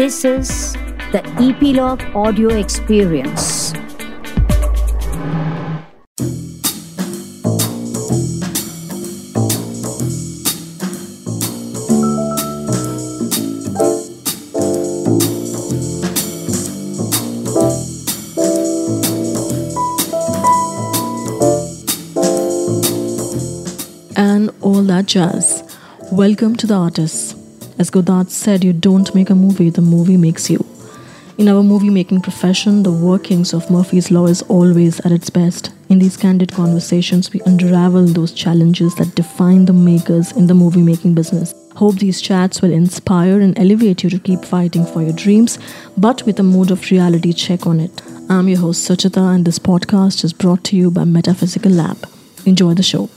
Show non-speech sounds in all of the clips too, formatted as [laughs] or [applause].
This is the Epilogue Audio Experience. and all that jazz. Welcome to the artists. As Godard said, you don't make a movie, the movie makes you. In our movie making profession, the workings of Murphy's Law is always at its best. In these candid conversations, we unravel those challenges that define the makers in the movie making business. Hope these chats will inspire and elevate you to keep fighting for your dreams, but with a mode of reality check on it. I'm your host Suchita, and this podcast is brought to you by Metaphysical Lab. Enjoy the show.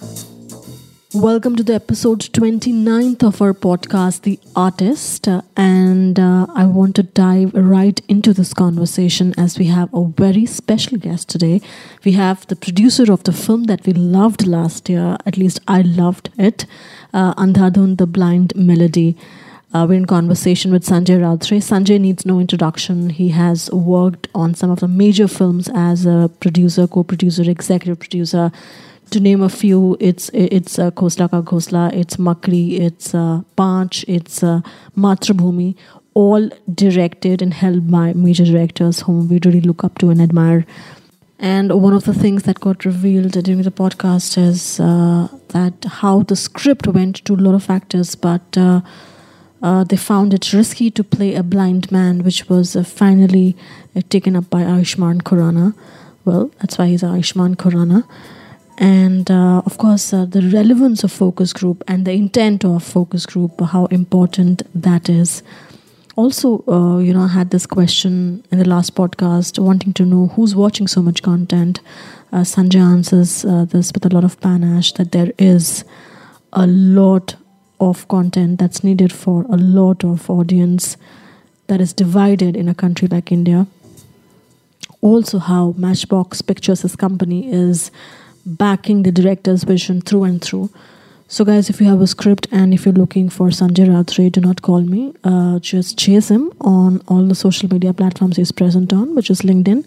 Welcome to the episode 29th of our podcast, The Artist. And uh, I want to dive right into this conversation as we have a very special guest today. We have the producer of the film that we loved last year, at least I loved it, uh, Andhadhun, The Blind Melody. Uh, we're in conversation with Sanjay Routray. Sanjay needs no introduction. He has worked on some of the major films as a producer, co-producer, executive producer. To name a few, it's it's uh, Khosla Ka Ghosla, it's Makdee, it's uh, Paanch, it's uh, Matrubhoomi, all directed and held by major directors whom we really look up to and admire. And one of the things that got revealed during the podcast is uh, that how the script went to a lot of actors, but uh, uh, they found it risky to play a blind man, which was uh, finally uh, taken up by Ayushman Khurrana. Well, that's why he's Ayushman Khurrana. And uh, of course, uh, the relevance of focus group and the intent of focus group, how important that is. Also, uh, you know, I had this question in the last podcast, wanting to know who's watching so much content. Uh, Sanjay answers uh, this with a lot of panache that there is a lot of content that's needed for a lot of audience that is divided in a country like India. Also, how Matchbox Pictures, company, is backing the director's vision through and through. So, guys, if you have a script and if you're looking for Sanjay Routray, do not call me. Uh, just chase him on all the social media platforms he's present on, which is LinkedIn,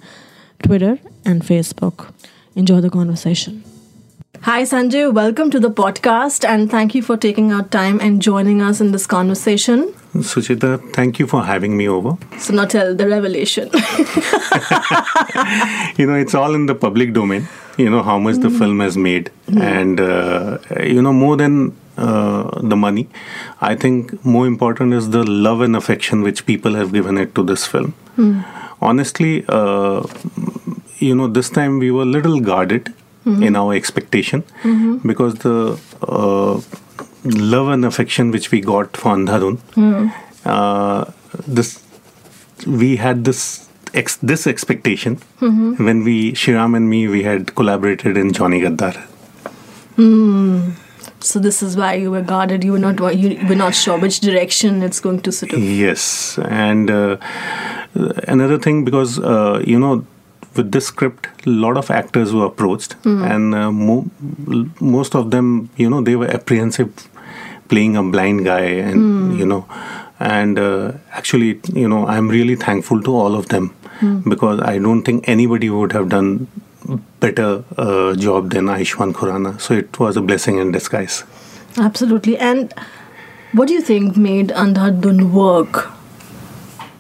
Twitter, and Facebook. Enjoy the conversation. Hi, Sanjay. Welcome to the podcast, and thank you for taking our time and joining us in this conversation. Suchita, thank you for having me over. So, not tell the revelation. [laughs] You know, it's all in the public domain, you know, how much the film has made. And, uh, you know, more than uh, the money, I think more important is the love and affection which people have given it to this film. Honestly, uh, you know, this time we were a little guarded in our expectation because the uh, love and affection which we got for Andhadhun, uh, this we had this ex- this expectation. When we Shriram and me we had collaborated in Johnny Gaddar. so, this is why you were guarded. You were not you were not sure which direction it's going to sort of. Yes, and uh, another thing because uh, you know with this script, a lot of actors were approached, and uh, mo- most of them, you know, they were apprehensive playing a blind guy, and you know, and uh, actually, you know, I'm really thankful to all of them because I don't think anybody would have done better uh, job than Ayushman Khurana. So it was a blessing in disguise. Absolutely. And what do you think made Andhadhun work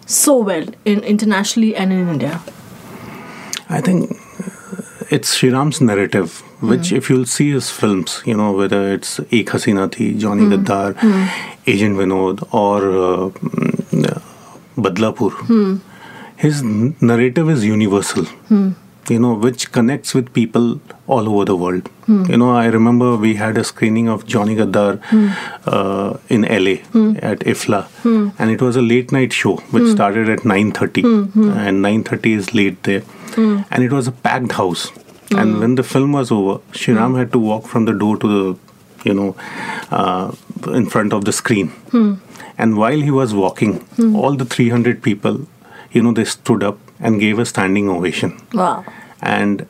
so well in internationally and in India? I think it's Shriram's narrative, which if you'll see his films, you know, whether it's Ek Hasina Thi, Johnny Gaddar, Agent Vinod, or uh, mm, uh, Badlapur, his narrative is universal. You know, which connects with people all over the world. Hmm. You know, I remember we had a screening of Johnny Gaddar hmm. uh, in LA hmm. at IFFLA, and it was a late night show which started at 9:30, and 9:30 is late there, and it was a packed house. And when the film was over, Shriram had to walk from the door to the, you know, uh, in front of the screen. And while he was walking, all the 300 people, you know, they stood up and gave a standing ovation. Wow. And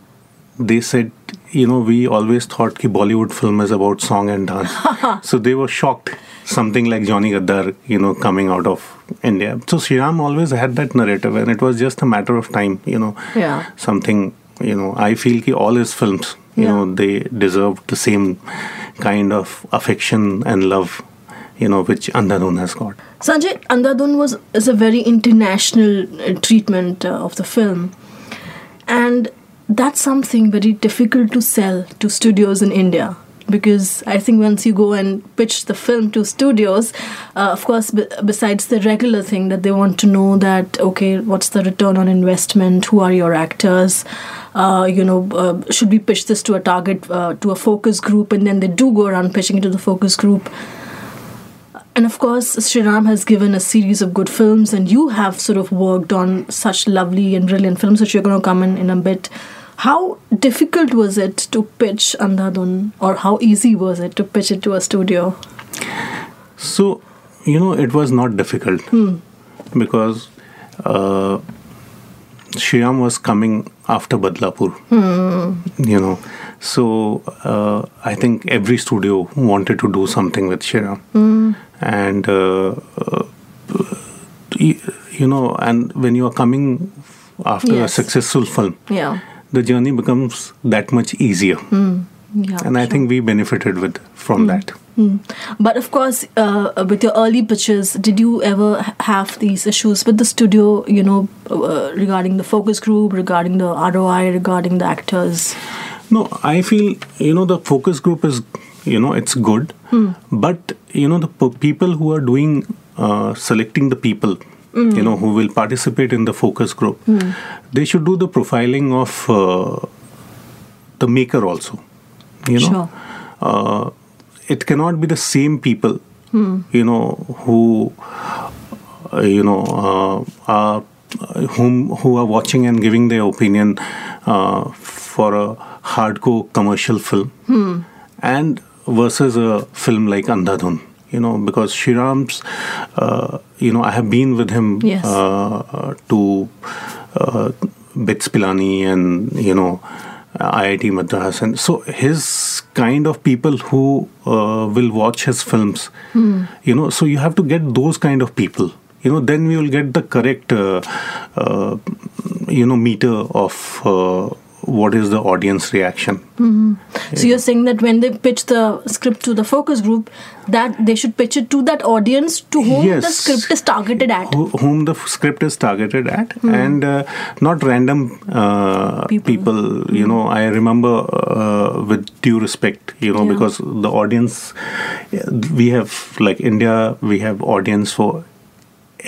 they said, you know, we always thought ki Bollywood film is about song and dance. [laughs] so they were shocked something like Johnny Gaddar, you know, coming out of India. So Shriram always had that narrative, and it was just a matter of time, you know. Yeah. Something, you know, I feel ki all his films, you Yeah. know, they deserve the same kind of affection and love, you know, which Andhadhun has got. Sanjay, Andhadhun was is a very international uh, treatment uh, of the film, and that's something very difficult to sell to studios in India. Because I think once you go and pitch the film to studios, uh, of course, b- besides the regular thing that they want to know that okay, what's the return on investment? Who are your actors? Uh, you know, uh, should we pitch this to a target, uh, to a focus group, and then they do go around pitching it to the focus group. And of course, Sriram has given a series of good films, and you have sort of worked on such lovely and brilliant films, which you're going to come in in a bit. How difficult was it to pitch Andhadhun, or how easy was it to pitch it to a studio? So, you know, it was not difficult because uh, Shyam was coming after Badlapur. You know, so uh, I think every studio wanted to do something with Shyam. And, uh, uh, you know, and when you are coming after a successful film, Yeah. the journey becomes that much easier. Yeah. And I sure. think we benefited with from that. But of course, uh, with your early pitches, did you ever have these issues with the studio, you know, uh, regarding the focus group, regarding the ROI, regarding the actors? No, I feel you know the focus group is you know it's good, but you know the p- people who are doing uh, selecting the people you know who will participate in the focus group, they should do the profiling of uh, the maker also. You know, Sure. uh, it cannot be the same people you know who uh, you know uh, are whom who are watching and giving their opinion uh, for a hardcore commercial film. And versus a film like Andhadhun you know because Shriram's uh, you know I have been with him Yes. uh, to uh, Bits Pilani and you know IIT Madras. And so his kind of people who uh, will watch his films you know so you have to get those kind of people. You know then we will get the correct uh, uh, you know meter of uh, what is the audience reaction So you're saying that when they pitch the script to the focus group, that they should pitch it to that audience to whom the script is targeted at. who, whom the f- script is targeted at and uh, not random uh, People. people, you know i remember uh, with due respect you know Yeah. because the audience we have like india we have audience for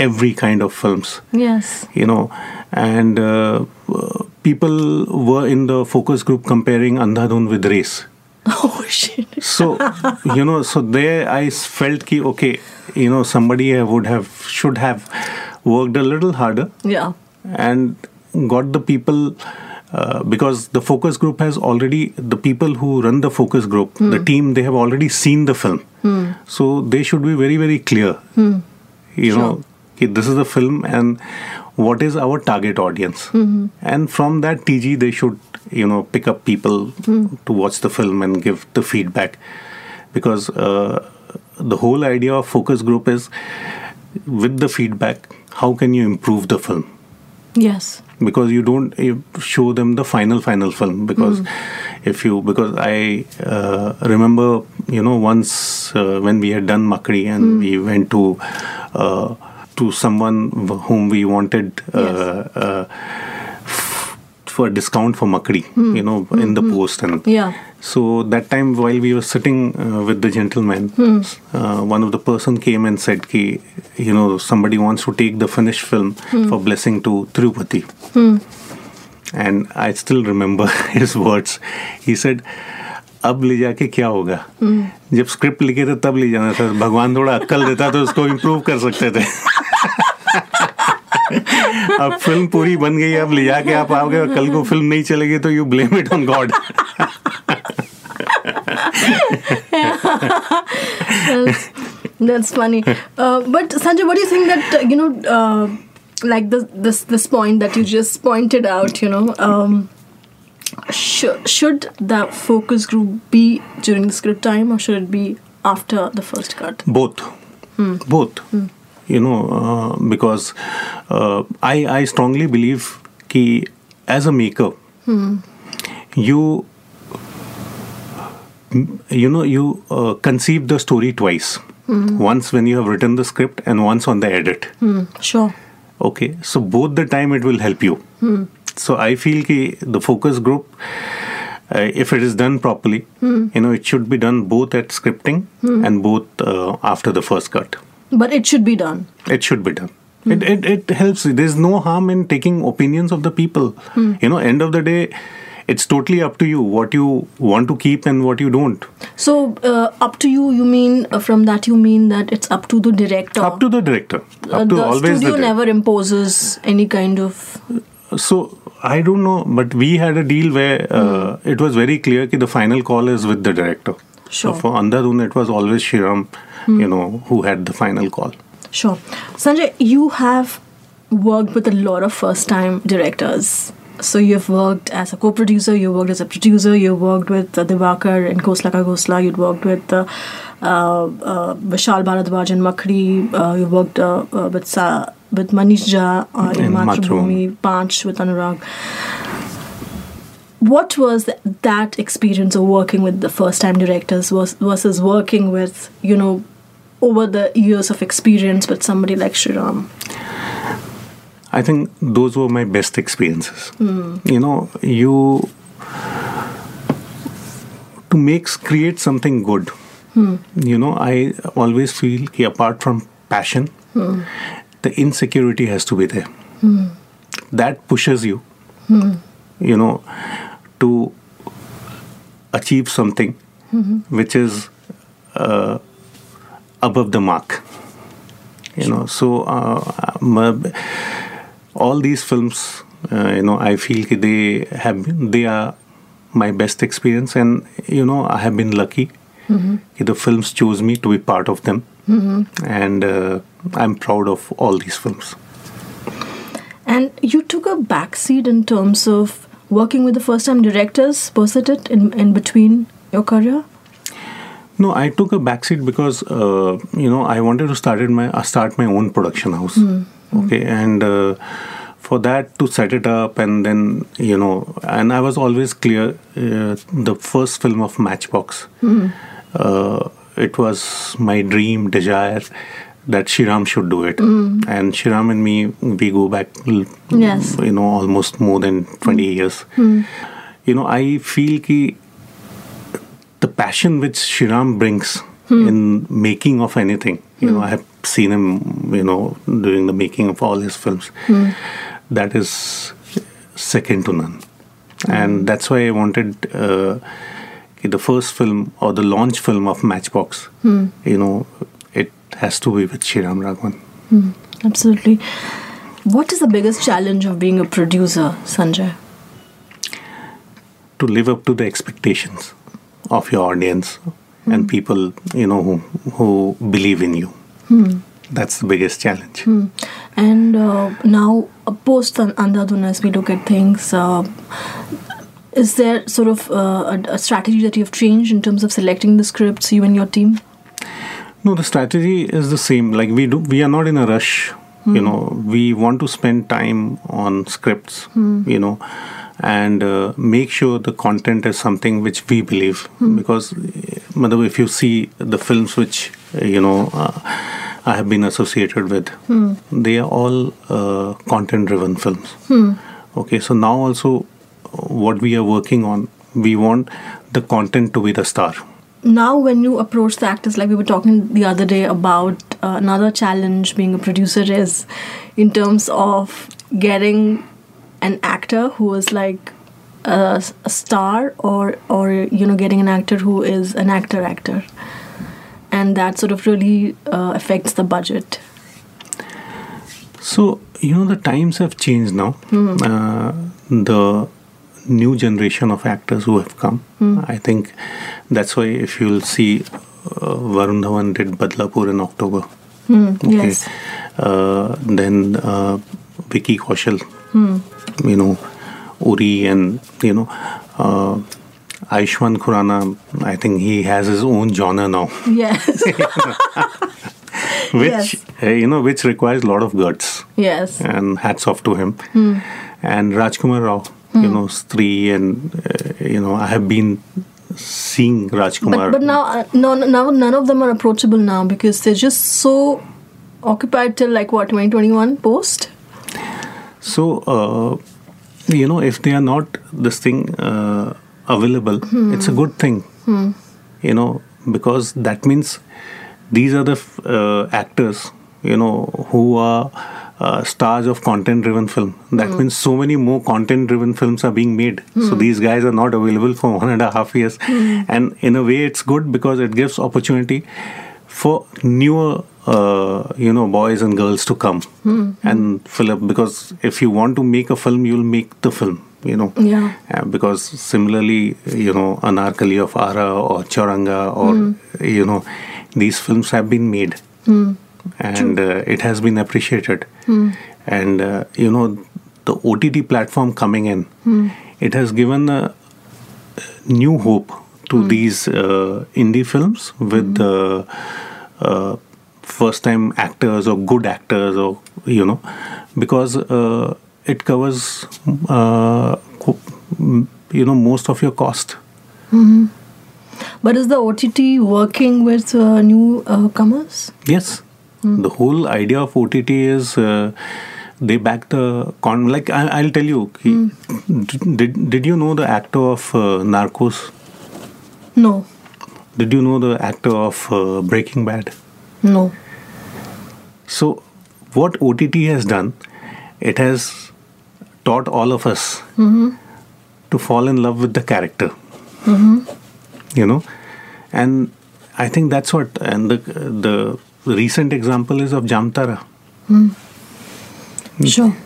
every kind of films Yes. you know and uh, people were in the focus group comparing andhadhun with race. [laughs] Oh shit. so you know so there I felt ki okay you know somebody would have should have worked a little harder. Yeah. and got the people uh, because the focus group has already the people who run the focus group hmm. the team they have already seen the film. Hmm. So they should be very very clear. Hmm. You know this is the film and what is our target audience? And from that tg they should you know pick up people to watch the film and give the feedback. Because uh, the whole idea of focus group is with the feedback how can you improve the film? Yes. because you don't you show them the final final film. Because if you because i uh, remember you know once uh, when we had done Makdee and we went to uh, to someone whom we wanted uh, yes. Uh, f- for discount for Makdee, mm. you know, mm-hmm. in the hmm, hmm. post and yeah. So that time while we were sitting uh, with the gentleman, hmm. uh, one of the person came and said, "Ki, you know, somebody wants to take the finished film for blessing to Tirupati." And I still remember [laughs] his words. He said. अब ले जाके क्या होगा जब script लिखे थे तब ले जाना था भगवान थोड़ा अक्कल देता तो उसको इम्प्रूव कर सकते थे [laughs] अब फ़िल्म पूरी बन गई अब ले जाके आप आओगे कल को फ़िल्म नहीं चलेगी तो you blame it on God but Sanjay what you think that you know like this this point that you just pointed out you know should the focus group be during the script time और should be after the first cut both both you know uh, because uh, i i strongly believe ki as a maker you m- you know you uh, conceive the story twice. Once when you have written the script and once on the edit. Sure. okay so both the time it will help you. So i feel ki the focus group uh, if it is done properly you know it should be done both at scripting and both uh, after the first cut But it should be done. it should be done it, it, it helps there's no harm in taking opinions of the people you know end of the day it's totally up to you what you want to keep and what you don't So, uh, up to you, you mean, uh, from that, you mean that it's up to the director. up to the director Uh, up to the always studio the never imposes any kind of. So I don't know, but we had a deal where uh, it was very clear that the final call is with the director. sure. So for Andhadhun, it was always Shriram, you know, who had the final call. Sure. Sanjay, you have worked with a lot of first time directors. So you've worked as a co-producer, you worked as a producer, you worked with uh, Dibakar and Khosla Ka Ghosla, you'd worked with uh, uh, uh, Vishal Bharadwaj and Makdee, uh, you worked uh, uh, with Sa- with Manish Jha uh, in In Matrubhoomi, Paanch with Anurag. What was th- that experience of working with the first time directors was, versus working with, you know, over the years of experience with somebody like Shriram? I think those were my best experiences. Hmm. You know, you to make create something good. Hmm. You know, I always feel ki apart from passion, hmm. the insecurity has to be there. That pushes you. You know, to achieve something which is uh, above the mark. You know, so uh, my- all these films, uh, you know, I feel they have been, they are my best experience, and you know, I have been lucky. ki The films chose me to be part of them, and uh, I'm proud of all these films. And you took a backseat in terms of working with the first time directors, was it in, in between your career? No, I took a backseat because uh, you know I wanted to start my uh, start my own production house. Okay, and uh, for that to set it up and then you know, and I was always clear. Uh, the first film of Matchbox, uh, it was my dream, desire that Shriram should do it. And Shriram and me, we go back, Yes. you know, almost more than twenty years. You know, I feel ki the passion which Shriram brings hmm. in making of anything. You know, hmm. I have seen him, you know, during the making of all his films. Hmm. That is second to none. And that's why I wanted uh, the first film or the launch film of Matchbox, you know, it has to be with Shriram Raghavan. Absolutely. What is the biggest challenge of being a producer, Sanjay? to live up to the expectations of your audience and people you know who, who believe in you. That's the biggest challenge. And uh, now, uh, post An- Andhadhun, as we look at things, uh, is there sort of uh, a, a strategy that you've changed in terms of selecting the scripts, you and your team? no the strategy is the same. Like we do we are not in a rush you know. We want to spend time on scripts you know and uh, make sure the content is something which we believe. Because uh, matlab, if you see the films which uh, you know uh, I have been associated with they are all uh, content driven films okay so now also what we are working on we want the content to be the star. Now when you approach the actors like we were talking the other day about uh, another challenge being a producer is in terms of getting an actor who is like a, a star or or you know getting an actor who is an actor actor. And that sort of really uh, affects the budget. So, you know, the times have changed now. Uh, the new generation of actors who have come, I think that's why if you'll see, uh, Varun Dhawan did Badlapur in October. yes. Uh, then uh, Vicky Kaushal, you know, Uri, and, you know, uh, Ayushman Khurana, I think he has his own genre now, Yes. [laughs] [laughs] which Yes. uh, you know, which requires a lot of guts. yes. and hats off to him. Hmm. And Rajkumar Rao, you know, Stree, and uh, you know, I have been seeing Rajkumar. But, but now, uh, no, now none of them are approachable now because they're just so occupied till like what 2021 post. So, uh, you know, if they are not this thing uh, available, Hmm. it's a good thing. You know, because that means these are the f- uh, actors, you know, who are. Uh, stars of content-driven film. That means so many more content-driven films are being made. So these guys are not available for one and a half years, and in a way, it's good because it gives opportunity for newer, uh, you know, boys and girls to come. And fill up. Because if you want to make a film, you'll make the film. You know, Yeah. uh, because similarly, you know, Anarkali of Ara or Chauranga or you know, these films have been made, and uh, it has been appreciated. And uh, you know, the OTT platform coming in, it has given a new hope to these uh, indie films with uh, uh, first time actors or good actors or you know because uh, it covers uh, you know most of your cost. But is the OTT working with uh, new uh, comers? yes. The whole idea of ott is uh, they back the con like I, i'll tell you he, did, did you know the actor of uh, narcos? No, did you know the actor of uh, breaking bad no. So, what OTT has done, it has taught all of us mm-hmm. to fall in love with the character. Mm-hmm. You know, and I think that's what. And the the recent example is of Jamtara. Mm. Hmm. Sure.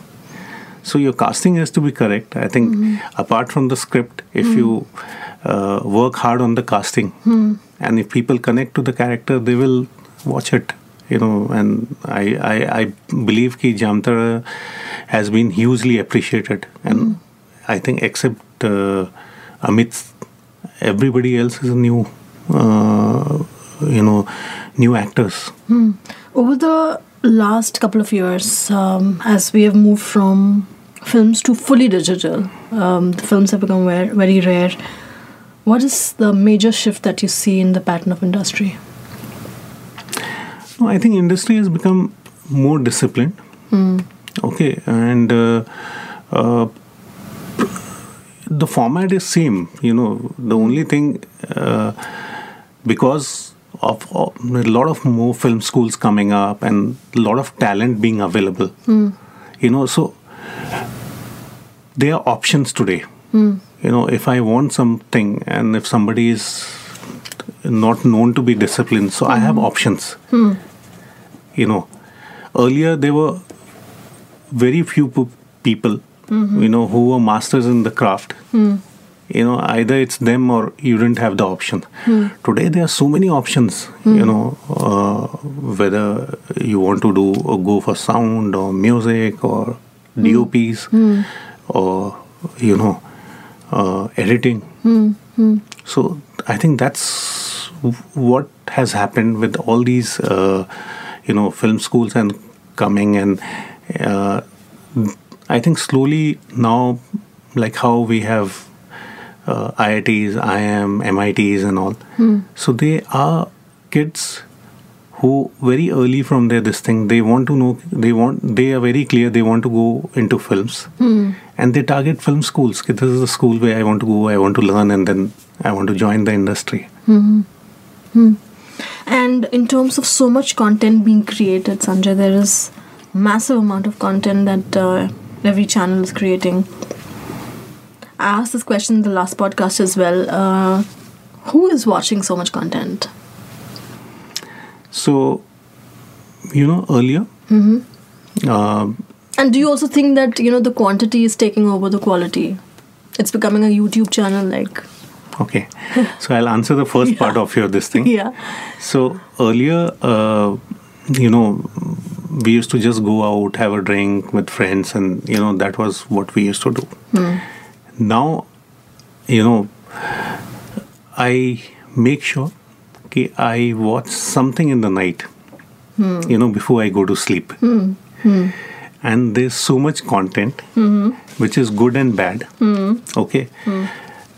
So your casting has to be correct. I think mm-hmm. apart from the script, if mm. you uh, work hard on the casting, hmm. and if people connect to the character, they will watch it. You know, and I I, I believe कि Jamtara has been hugely appreciated, and I think except uh, Amit, everybody else is a new, uh, you know, new actors. Over the last couple of years, um, as we have moved from films to fully digital, um, the films have become very, very rare. What is the major shift that you see in the pattern of industry? No, I think industry has become more disciplined. Okay, and uh, uh, the format is same. You know, the only thing uh, because of, a lot of more film schools coming up and a lot of talent being available. You know, so there are options today. You know, if I want something and if somebody is not known to be disciplined, so I have options. You know, earlier there were very few people, mm-hmm. you know, who were masters in the craft. Hmm. You know, either it's them or you didn't have the option. Hmm. Today there are so many options. Hmm. You know, uh, whether you want to do or go for sound or music or DOPs or you know uh, editing. So I think that's w- what has happened with all these, uh, you know, film schools and coming and uh, I think slowly now, like how we have uh, IITs, IIM, MITs, and all. So they are kids who very early from their this thing they want to know they want they are very clear they want to go into films. And they target film schools. This is the school where i want to go i want to learn and then i want to join the industry And in terms of so much content being created, Sanjay, there is massive amount of content that uh, every channel is creating. I asked this question in the last podcast as well. Uh, who is watching so much content? so you know earlier uh, And do you also think that you know the quantity is taking over the quality? It's becoming a YouTube channel, like okay. So i'll answer the first [laughs] part of your this thing. Yeah, So earlier, uh, you know, we used to just go out, have a drink with friends, and you know that was what we used to do. Hmm. Now, you know, I make sure कि I watch something in the night, hmm. you know, before I go to sleep. Hmm. And there's so much content, which is good and bad. Okay,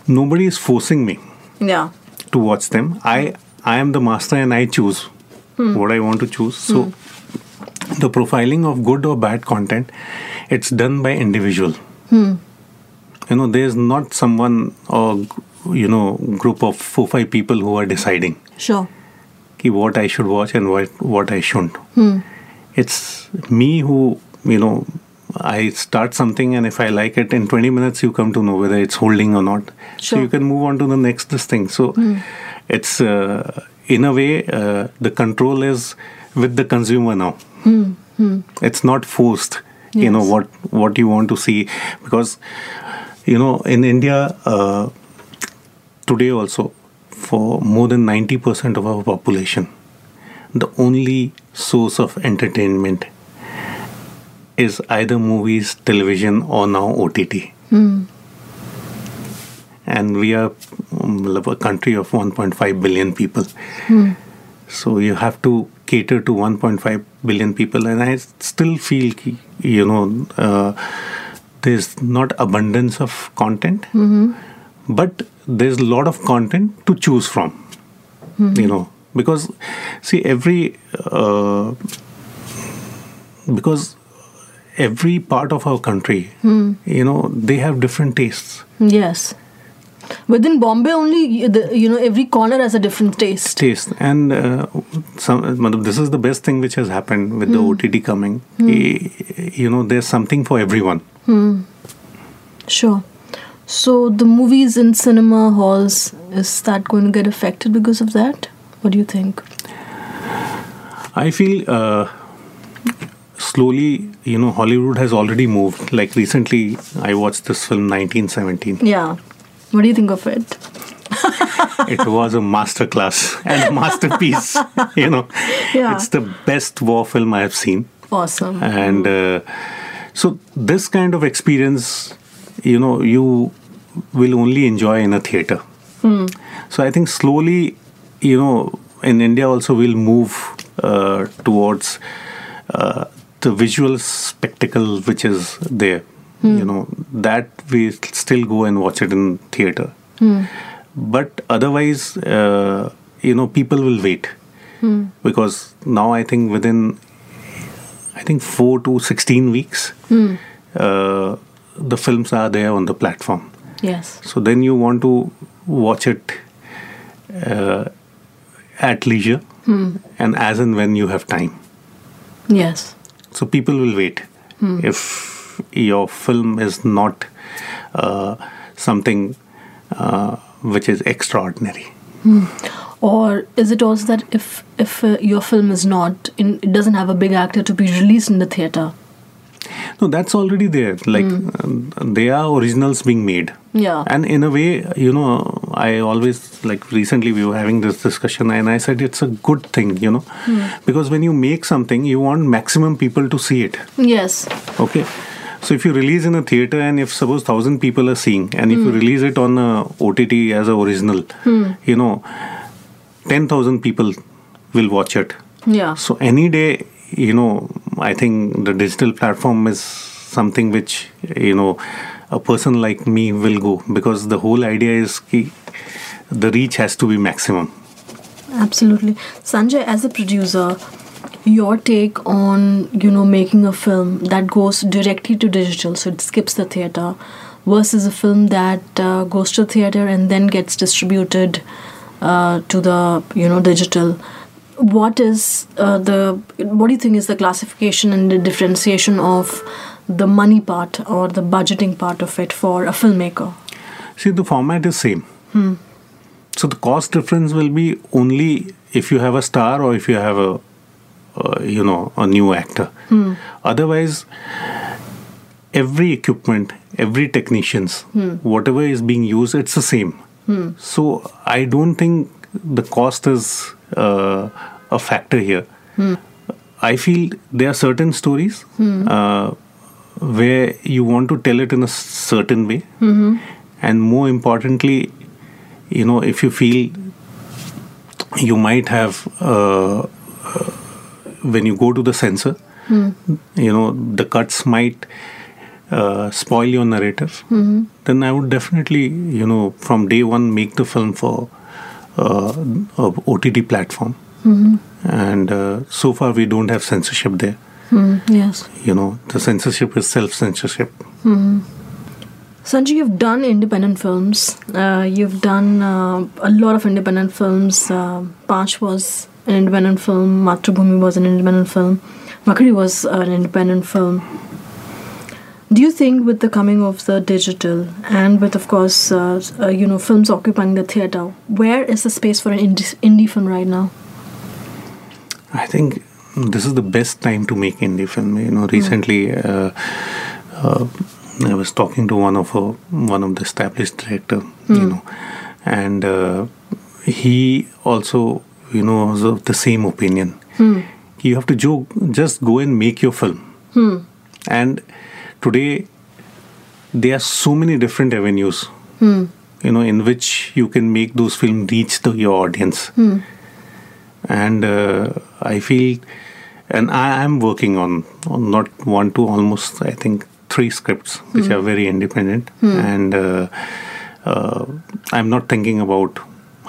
nobody is forcing me Yeah. to watch them. I I am the master and I choose hmm. what I want to choose. So hmm. the profiling of good or bad content, it's done by individual. Hmm. You know, there's not someone or you know group of four five people who are deciding Sure. what I should watch and what what I shouldn't. It's me who you know. I start something, and if I like it, in 20 minutes you come to know whether it's holding or not. So you can move on to the next this thing. So it's uh, in a way uh, the control is with the consumer now. It's not forced. You know what what you want to see because you know in India uh, today also for more than 90% of our population the only source of entertainment is either movies television or now ott and we are um, a country of 1.5 billion people so you have to cater to 1.5 billion people and i still feel ki, you know uh, there's not abundance of content Hmm. but there's a lot of content to choose from Hmm. you know because see every uh, because every part of our country you know they have different tastes Yes. Within Bombay only, the, you know, every corner has a different taste. taste and uh, some this is the best thing which has happened with the ott coming Eh, you know there's something for everyone Sure. So the movies in cinema halls is that going to get affected because of that? What do you think? I feel uh, slowly, you know, Hollywood has already moved. Like recently, I watched this film 1917. Yeah. What do you think of it? [laughs] it was a masterclass and a masterpiece. [laughs] you know, Yeah. it's the best war film I have seen. Awesome. And uh, so, this kind of experience, you know, you will only enjoy in a theater. So, I think slowly, you know, in India also we'll move uh, towards uh, the visual spectacle which is there. You know, that we still go and watch it in theater. But otherwise, uh, you know, people will wait because now I think within I think four to sixteen weeks, uh, the films are there on the platform. yes. So then you want to watch it uh, at leisure and as and when you have time. Yes. So people will wait if your film is not uh, something uh, which is extraordinary. Or is it also that if if uh, your film is not in, it doesn't have a big actor to be released in the theater? No, that's already there. Like hmm. uh, they are originals being made. Yeah. And in a way, you know, I always like recently we were having this discussion, and I said it's a good thing, you know, hmm. because when you make something, you want maximum people to see it. Yes. Okay. So if you release in a theater, and if suppose thousand people are seeing, and if you hmm. release it on a OTT as a original, you know, ten thousand people will watch it. Yeah. So any day, you know, I think the digital platform is something which you know a person like me will go because the whole idea is ki the reach has to be maximum. Absolutely. Sanjay, as a producer, your take on, you know, making a film that goes directly to digital, so it skips the theater, versus a film that uh, goes to theater and then gets distributed uh, to the, you know, digital. What is uh, the, what do you think is the classification and the differentiation of the money part or the budgeting part of it for a filmmaker? See, the format is same. So the cost difference will be only if you have a star or if you have a, uh, you know, a new actor. Otherwise, every equipment, every technicians, whatever is being used, it's the same. So I don't think the cost is uh, a factor here. I feel there are certain stories uh, where you want to tell it in a certain way, and more importantly, you know if you feel you might have uh, when you go to the censor you know the cuts might uh, spoil your narrative. Then i would definitely you know from day one make the film for ott platform and uh, so far we don't have censorship there Hmm, yes. you know the censorship is self censorship Sanjay, you've done independent films. Uh, you've done uh, a lot of independent films. Uh, Paanch was an independent film. Matrubhoomi was an independent film. Makdee was an independent film. Do you think, with the coming of the digital and with, of course, uh, uh, you know, films occupying the theater, where is the space for an indie, indie film right now? I think this is the best time to make indie film. You know, recently uh, uh, I was talking to one of a, one of the established director, you know, and uh, he also you know was of the same opinion. You have to jo- just go and make your film, and today there are so many different avenues. You know, in which you can make those films reach the, your audience. And uh, I feel, and I am working on, on not one, two, almost I think three scripts which are very independent, and uh, uh, I'm not thinking about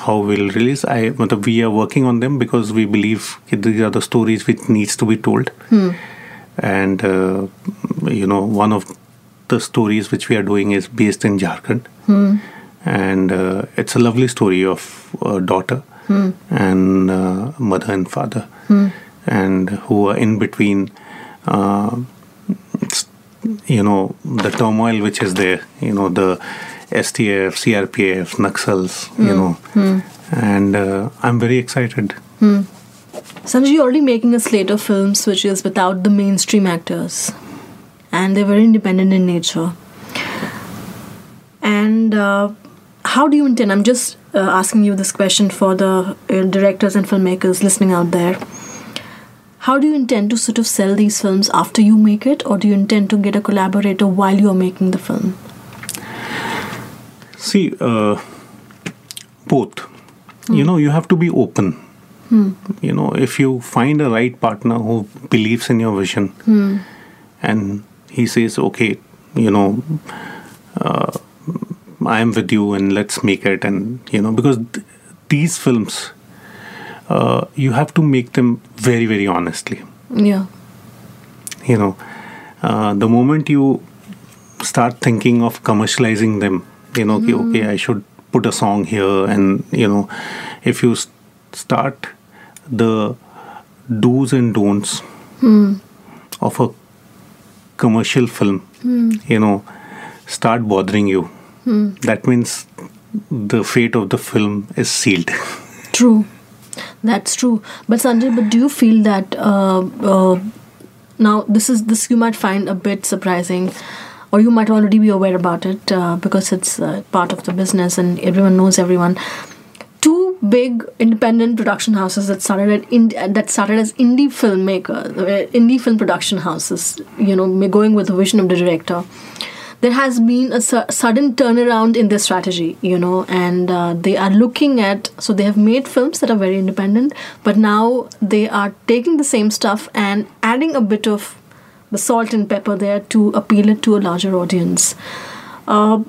how we'll release. I we are working on them because we believe these are the stories which needs to be told, and uh, you know one of the stories which we are doing is based in Jharkhand, and uh, it's a lovely story of a daughter and uh, mother and father, and who are in between. Uh, you know the turmoil which is there. You know the STF, CRPF, Naxals. You know, and uh, I'm very excited. Sanjay, you're already making a slate of films which is without the mainstream actors, and they're very independent in nature. And uh, how do you intend? I'm just uh, asking you this question for the uh, directors and filmmakers listening out there. How do you intend to sort of sell these films after you make it, or do you intend to get a collaborator while you're making the film? See, uh, both. You know, you have to be open. You know, if you find a right partner who believes in your vision and he says, okay, you know, uh, I am with you and let's make it. And, you know, because th- these films, uh, you have to make them very, very honestly Yeah. you know uh, the moment you start thinking of commercializing them you know ki, okay i should put a song here and you know if you s- start the do's and don'ts of a commercial film you know start bothering you. That means the fate of the film is sealed. [laughs] True, that's true. But Sanjay, but do you feel that uh, uh, now this is this you might find a bit surprising, or you might already be aware about it uh, because it's uh, part of the business and everyone knows everyone. Two big independent production houses that started at that started as indie filmmakers, uh, indie film production houses. You know, going with the vision of the director there has been a su- sudden turnaround in their strategy, you know, and uh, they are looking at so they have made films that are very independent, but now they are taking the same stuff and adding a bit of the salt and pepper there to appeal it to a larger audience. Uh,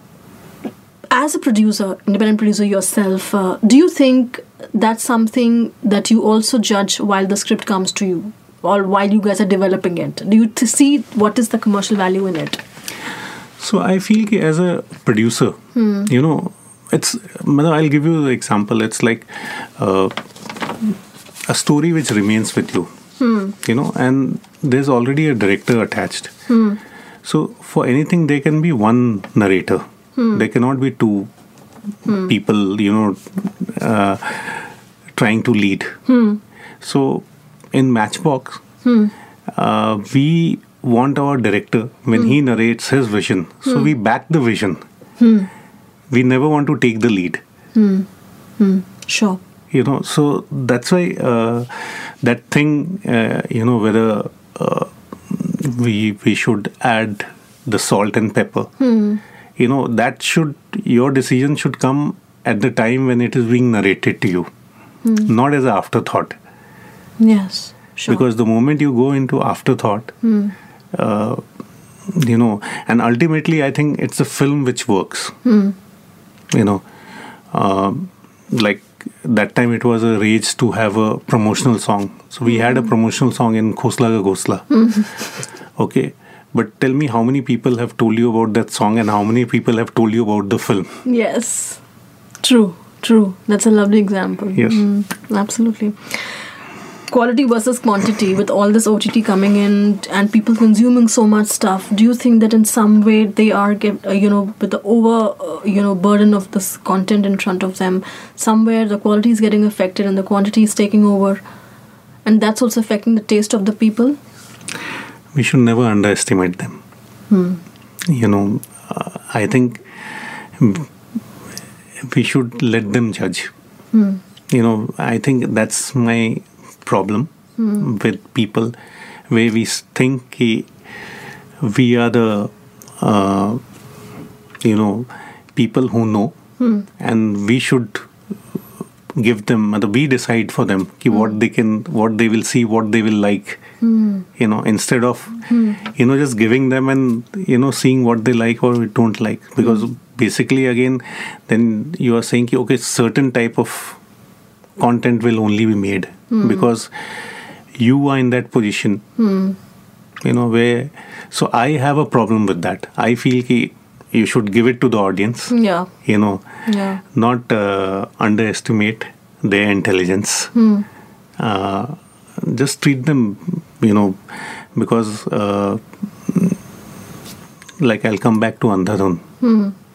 as a producer, independent producer yourself, uh, do you think that's something that you also judge while the script comes to you, or while you guys are developing it? Do you t- see what is the commercial value in it? So I feel ki as a producer, you know, it's. I'll give you the example. It's like uh, a story which remains with you, you know, and there's already a director attached. So for anything, there can be one narrator. There cannot be two people, you know, uh, trying to lead. So in Matchbox, uh, we want our director when he narrates his vision. So we back the vision. We never want to take the lead. Sure. You know, so that's why uh, that thing, uh, you know, whether uh, we we should add the salt and pepper. You know, that should your decision should come at the time when it is being narrated to you, hmm. not as an afterthought. Yes. Sure. Because the moment you go into afterthought, hmm. uh, you know, and ultimately, I think it's a film which works. Hmm. You know, um, like that time it was a rage to have a promotional song. So we had a promotional song in Khosla Ka Ghosla. [laughs] okay. But tell me how many people have told you about that song and how many people have told you about the film? Yes. True. True. That's a lovely example. Yes. Mm, absolutely. Quality versus quantity with all this OTT coming in and people consuming so much stuff. Do you think that in some way they are, get, uh, you know, with the over, uh, you know, burden of this content in front of them, somewhere the quality is getting affected and the quantity is taking over, and that's also affecting the taste of the people? We should never underestimate them. You know, uh, I think we should let them judge. You know, I think that's my problem with people, where we think we are the, uh, you know, people who know, and we should give them we decide for them ki what hmm. they can what they will see what they will like. Hmm. You know instead of hmm. you know just giving them and you know seeing what they like or don't like. Because basically again then you are saying ki, okay certain type of content will only be made because you are in that position. You know where so i have a problem with that. I feel ki you should give it to the audience Yeah. you know Yeah. not uh, underestimate their intelligence. Hmm. Uh, just treat them, you know, because, uh, like, I'll come back to Andhadhun.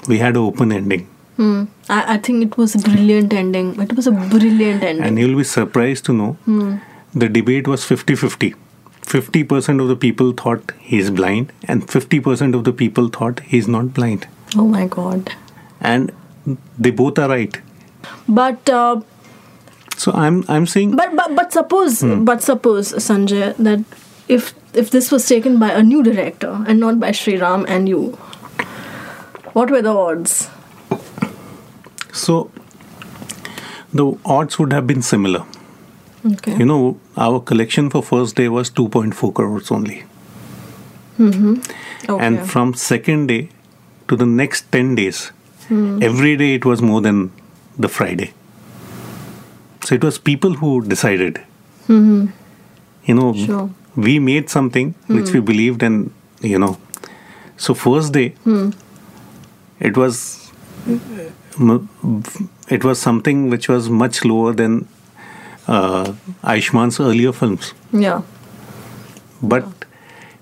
We had an open ending, Hmm. I, I think it was a brilliant ending. It was a brilliant ending. and you'll be surprised to know the debate was 50 50. 50% of the people thought he's blind, and 50% of the people thought he's not blind. oh my god. And they both are right. But uh, So I'm I'm saying but but but suppose Hmm. but suppose Sanjay that if if this was taken by a new director and not by Shriram and you, what were the odds? So the odds would have been similar. Okay. You know, our collection for first day was 2.4 crores only. okay. And from second day to the next 10 days, Hmm. every day it was more than the Friday. So it was people who decided. You know, Hmm. Sure. Hmm. we made something which we believed, and you know, so first day, Hmm. it was it was something which was much lower than uh, Ayushman's earlier films yeah. but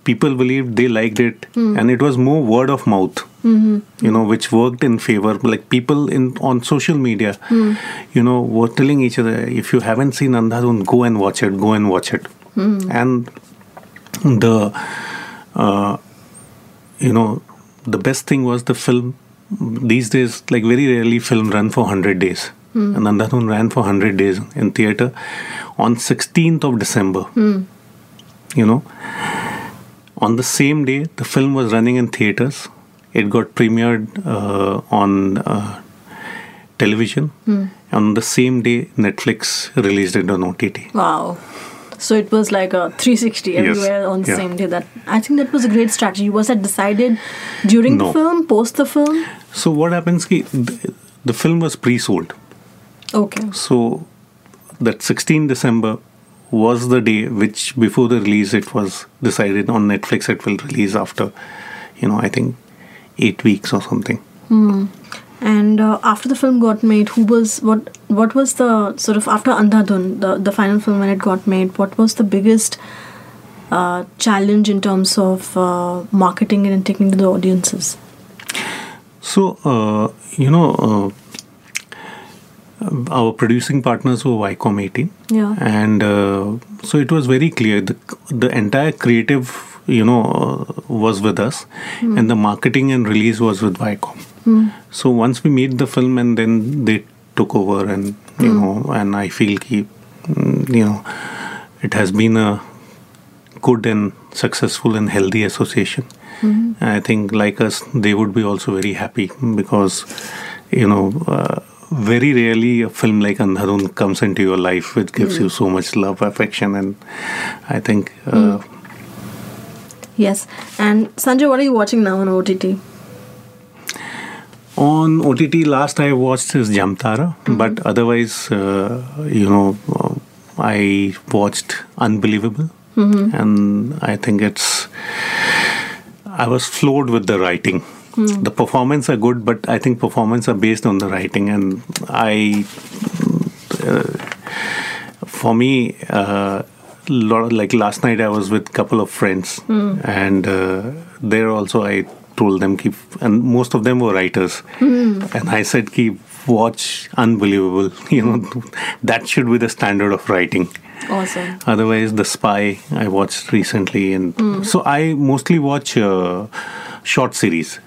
people believed they liked it Hmm. and it was more word of mouth Mm-hmm. you know which worked in favor like people in on social media Hmm. you know were telling each other if you haven't seen andhadhun go and watch it go and watch it Hmm. and the uh, you know the best thing was the film these days like very rarely film run for 100 days and andhadhun ran for 100 days in theater on 16th of december you know on the same day the film was running in theaters it got premiered uh, on uh, television on the same day netflix released it on ott Wow. So it was like a 360 Yes. everywhere on the Yeah. same day. That I think that was a great strategy. Was that decided during No. the film, post the film? so what happens ki, the, the film was pre-sold Okay. so that 16 december was the day which before the release it was decided on netflix it will release after you know i think eight weeks or something Hmm. And uh, after the film got made, who was what? What was the sort of after Andhadhun, the the final film when it got made? What was the biggest uh, challenge in terms of uh, marketing it and taking to the audiences? So, uh, you know, uh, our producing partners were Viacom 18. Yeah. And uh, so it was very clear. The, the entire creative, you know, uh, was with us, and the marketing and release was with Viacom. So once we made the film, and then they took over, and, you know, and I feel, ki, mm, you know, it has been a good and successful and healthy association. I think, like us, they would be also very happy because, you know, uh, very rarely a film like Andhadhun comes into your life, which gives you so much love, affection, and I think. Uh, Yes. And Sanjay, what are you watching now on OTT? On OTT, last I watched is Jamtara, but otherwise, uh, you know, I watched Unbelievable, and I think it's. I was floored with the writing. The performance are good, but I think performance are based on the writing, and I. Uh, for me, uh, lot like last night, I was with couple of friends, and uh, there also I told them keep, and most of them were writers, and I said keep watch Unbelievable. [laughs] You know, that should be the standard of writing. Awesome. Otherwise, The Spy I watched recently, and so I mostly watch uh, short series.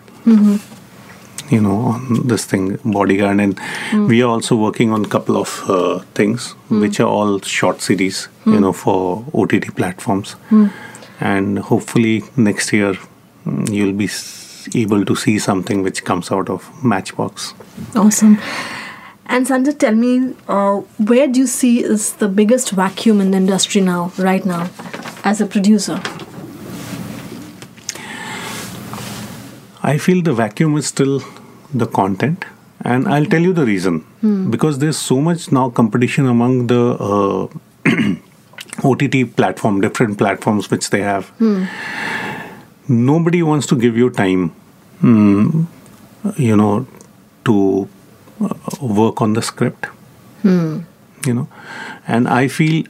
You know, on this thing, Bodyguard, and we are also working on a couple of uh, things which are all short series. You know, for OTT platforms, and hopefully next year mm, you'll be able to see something which comes out of Matchbox. Awesome. And Sanjay, tell me, uh, where do you see is the biggest vacuum in the industry now, right now, as a producer? I feel the vacuum is still the content, and I'll tell you the reason. Because there's so much now competition among the uh, [clears throat] OTT platform, different platforms which they have. Nobody wants to give you time, mm, you know, to uh, work on the script. You know, and I feel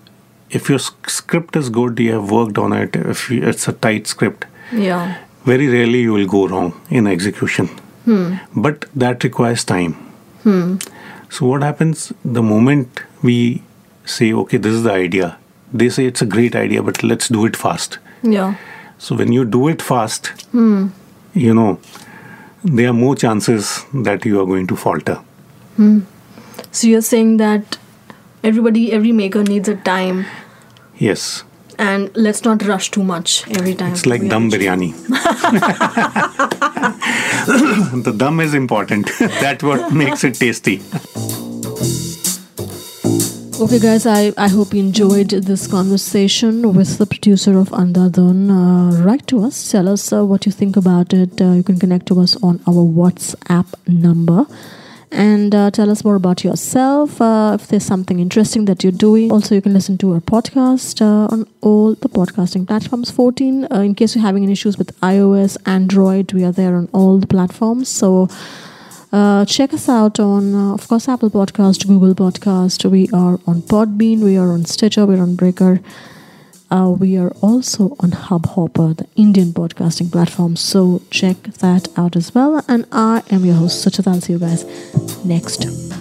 if your script is good, you have worked on it. If you, it's a tight script, Yeah. Very rarely you will go wrong in execution. Hmm. But that requires time. Hmm. So, what happens the moment we say, okay, this is the idea, they say it's a great idea, but let's do it fast. Yeah. So, when you do it fast, hmm. you know, there are more chances that you are going to falter. So you're saying that everybody, every maker needs a time, Yes, and let's not rush too much every time. it's like we dum biryani. [laughs] the dum is important. [laughs] That's what makes it tasty. Okay, guys, I, I hope you enjoyed this conversation with the producer of Andhadhun. Uh, write to us, tell us uh, what you think about it. Uh, you can connect to us on our WhatsApp number and uh, tell us more about yourself. Uh, if there's something interesting that you're doing, also, you can listen to our podcast uh, on all the podcasting platforms. 14, uh, in case you're having any issues with iOS, Android, we are there on all the platforms. So, uh, check us out on, uh, of course, Apple Podcast, Google Podcast. We are on Podbean. We are on Stitcher. We're on Breaker. Uh, we are also on Hubhopper, the Indian podcasting platform. So check that out as well. And I am your host, Suchita. I'll see you guys next